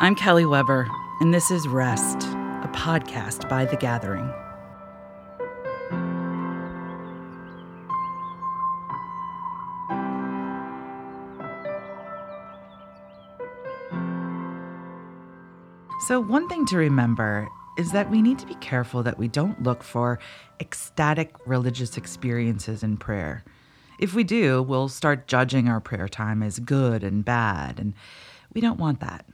I'm Kelly Weber, and this is Rest, a podcast by The Gathering. So, one thing to remember is that we need to be careful that we don't look for ecstatic religious experiences in prayer. If we do, we'll start judging our prayer time as good and bad, and we don't want that.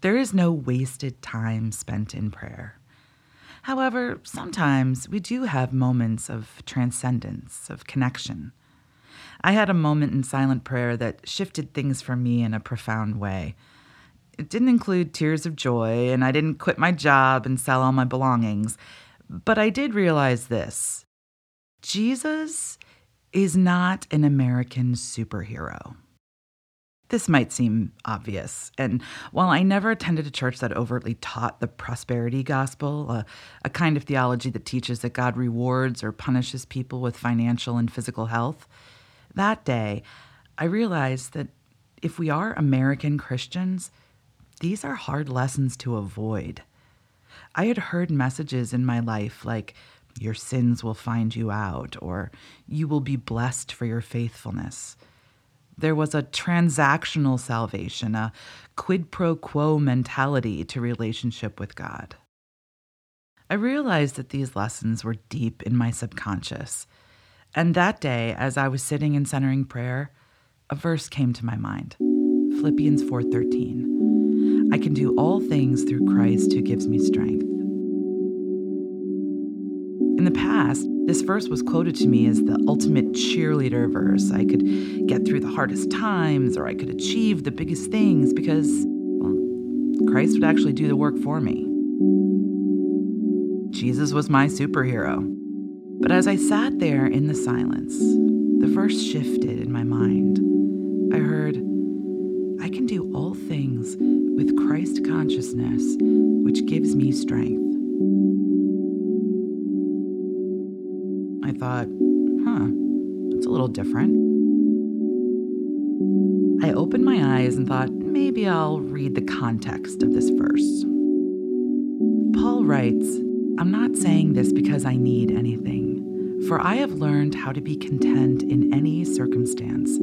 There is no wasted time spent in prayer. However, sometimes we do have moments of transcendence, of connection. I had a moment in silent prayer that shifted things for me in a profound way. It didn't include tears of joy, and I didn't quit my job and sell all my belongings, but I did realize this Jesus is not an American superhero. This might seem obvious, and while I never attended a church that overtly taught the prosperity gospel, a, a, kind of theology that teaches that God rewards or punishes people with financial and physical health, that day I realized that if we are American Christians, these are hard lessons to avoid. I had heard messages in my life like, your sins will find you out, or you will be blessed for your faithfulness. There was a transactional salvation, a quid pro quo mentality to relationship with God. I realized that these lessons were deep in my subconscious. And that day, as I was sitting in centering prayer, a verse came to my mind. Philippians 4:13. I can do all things through Christ who gives me strength. In the past, this verse was quoted to me as the ultimate cheerleader verse. I could get through the hardest times or I could achieve the biggest things because, well, Christ would actually do the work for me. Jesus was my superhero. But as I sat there in the silence, the verse shifted in my mind. I heard, I can do all things with Christ consciousness, which gives me strength. I thought, huh, it's a little different. I opened my eyes and thought, maybe I'll read the context of this verse. Paul writes, I'm not saying this because I need anything, for I have learned how to be content in any circumstance.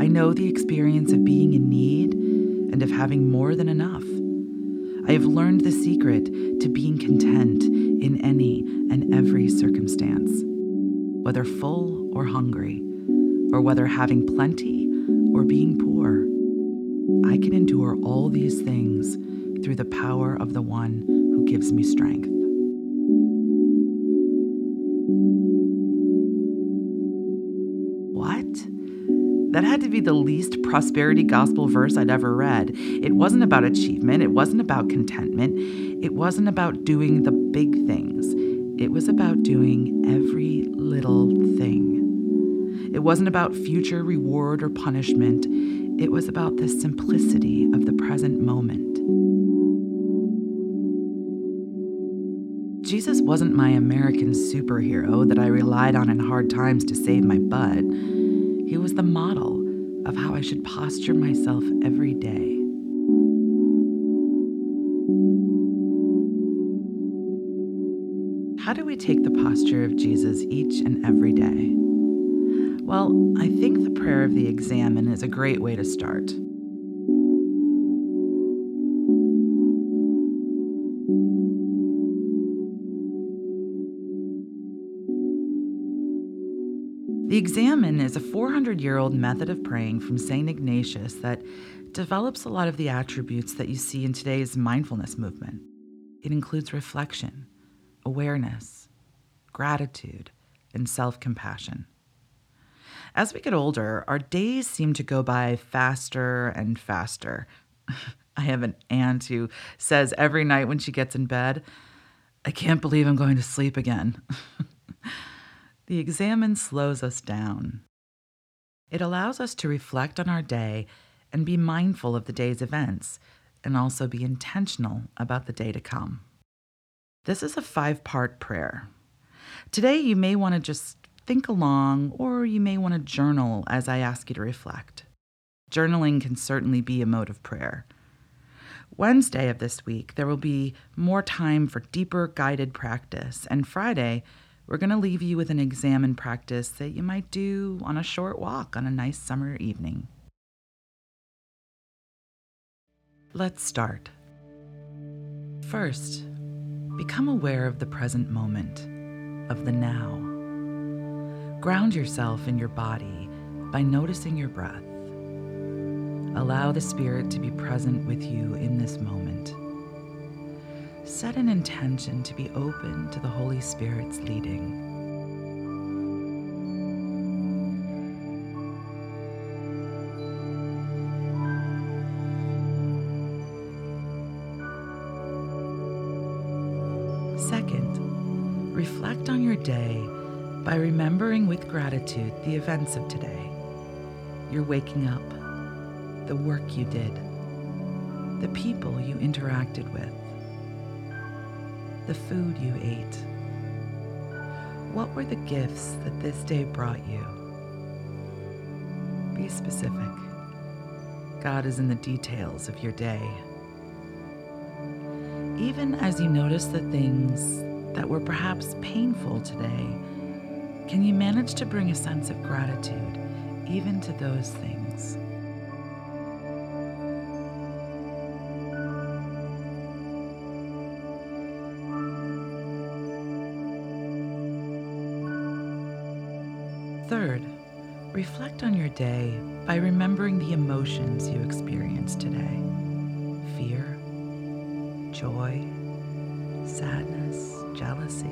I know the experience of being in need and of having more than enough. I have learned the secret to being content in any and every circumstance, whether full or hungry, or whether having plenty or being poor. I can endure all these things through the power of the one who gives me strength. That had to be the least prosperity gospel verse I'd ever read. It wasn't about achievement, it wasn't about contentment, it wasn't about doing the big things. It was about doing every little thing. It wasn't about future reward or punishment. It was about the simplicity of the present moment. Jesus wasn't my American superhero that I relied on in hard times to save my butt. He was the model of how I should posture myself every day. How do we take the posture of Jesus each and every day? Well, I think the prayer of the examen is a great way to start. The examen is a 400 year old method of praying from St. Ignatius that develops a lot of the attributes that you see in today's mindfulness movement. It includes reflection, awareness, gratitude, and self compassion. As we get older, our days seem to go by faster and faster. I have an aunt who says every night when she gets in bed, I can't believe I'm going to sleep again. The examen slows us down. It allows us to reflect on our day and be mindful of the day's events, and also be intentional about the day to come. This is a five part prayer. Today, you may want to just think along, or you may want to journal as I ask you to reflect. Journaling can certainly be a mode of prayer. Wednesday of this week, there will be more time for deeper guided practice. And Friday, we're going to leave you with an examen practice that you might do on a short walk on a nice summer evening. Let's start. First, become aware of the present moment, of the now. Ground yourself in your body by noticing your breath. Allow the Spirit to be present with you in this moment. Set an intention to be open to the Holy Spirit's leading. Second, reflect on your day by remembering with gratitude the events of today. Your waking up, the work you did, the people you interacted with, the food you ate. What were the gifts that this day brought you? Be specific. God is in the details of your day. Even as you notice the things that were perhaps painful today, can you manage to bring a sense of gratitude even to those things? Third, reflect on your day by remembering the emotions you experienced today fear, joy, sadness, jealousy.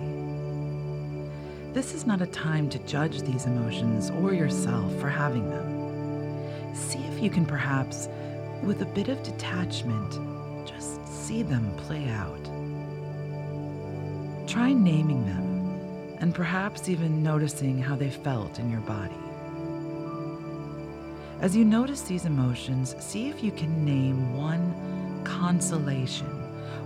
This is not a time to judge these emotions or yourself for having them. See if you can perhaps, with a bit of detachment, just see them play out. Try naming them and perhaps even noticing how they felt in your body. As you notice these emotions, see if you can name one consolation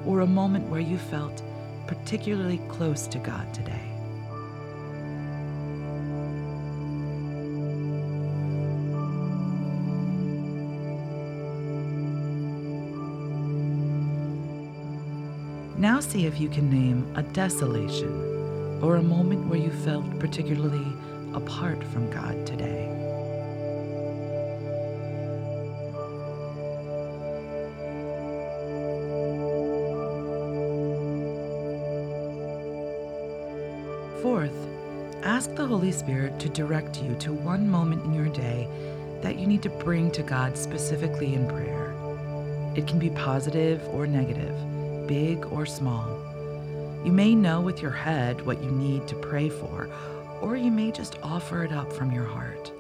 or a moment where you felt particularly close to God today. Now see if you can name a desolation or a moment where you felt particularly apart from God today. Fourth, ask the Holy Spirit to direct you to one moment in your day that you need to bring to God specifically in prayer. It can be positive or negative, big or small. You may know with your head what you need to pray for, or you may just offer it up from your heart.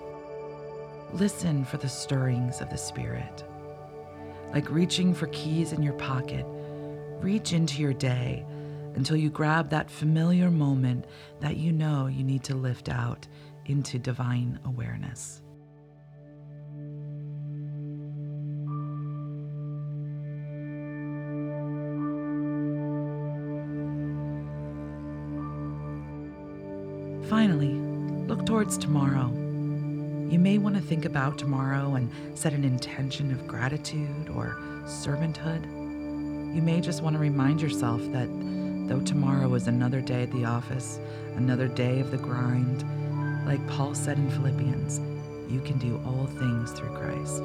Listen for the stirrings of the Spirit. Like reaching for keys in your pocket, reach into your day until you grab that familiar moment that you know you need to lift out into divine awareness. Finally, look towards tomorrow. You may want to think about tomorrow and set an intention of gratitude or servanthood. You may just want to remind yourself that though tomorrow is another day at the office, another day of the grind, like Paul said in Philippians, you can do all things through Christ.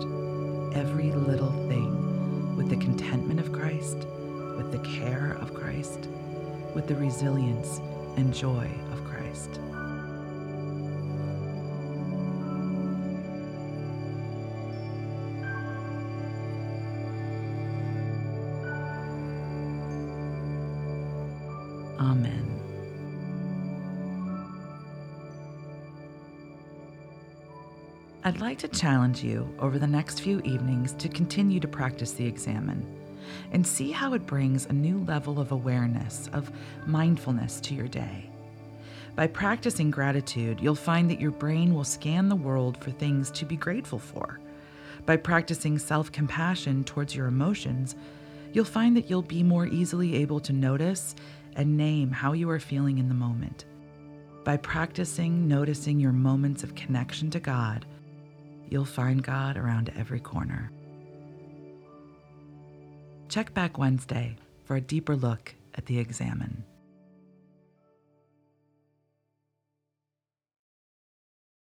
Every little thing with the contentment of Christ, with the care of Christ, with the resilience and joy of Christ. Amen. I'd like to challenge you over the next few evenings to continue to practice the examen and see how it brings a new level of awareness, of mindfulness to your day. By practicing gratitude, you'll find that your brain will scan the world for things to be grateful for. By practicing self compassion towards your emotions, you'll find that you'll be more easily able to notice and name how you are feeling in the moment. By practicing noticing your moments of connection to God, you'll find God around every corner. Check back Wednesday for a deeper look at the Examen.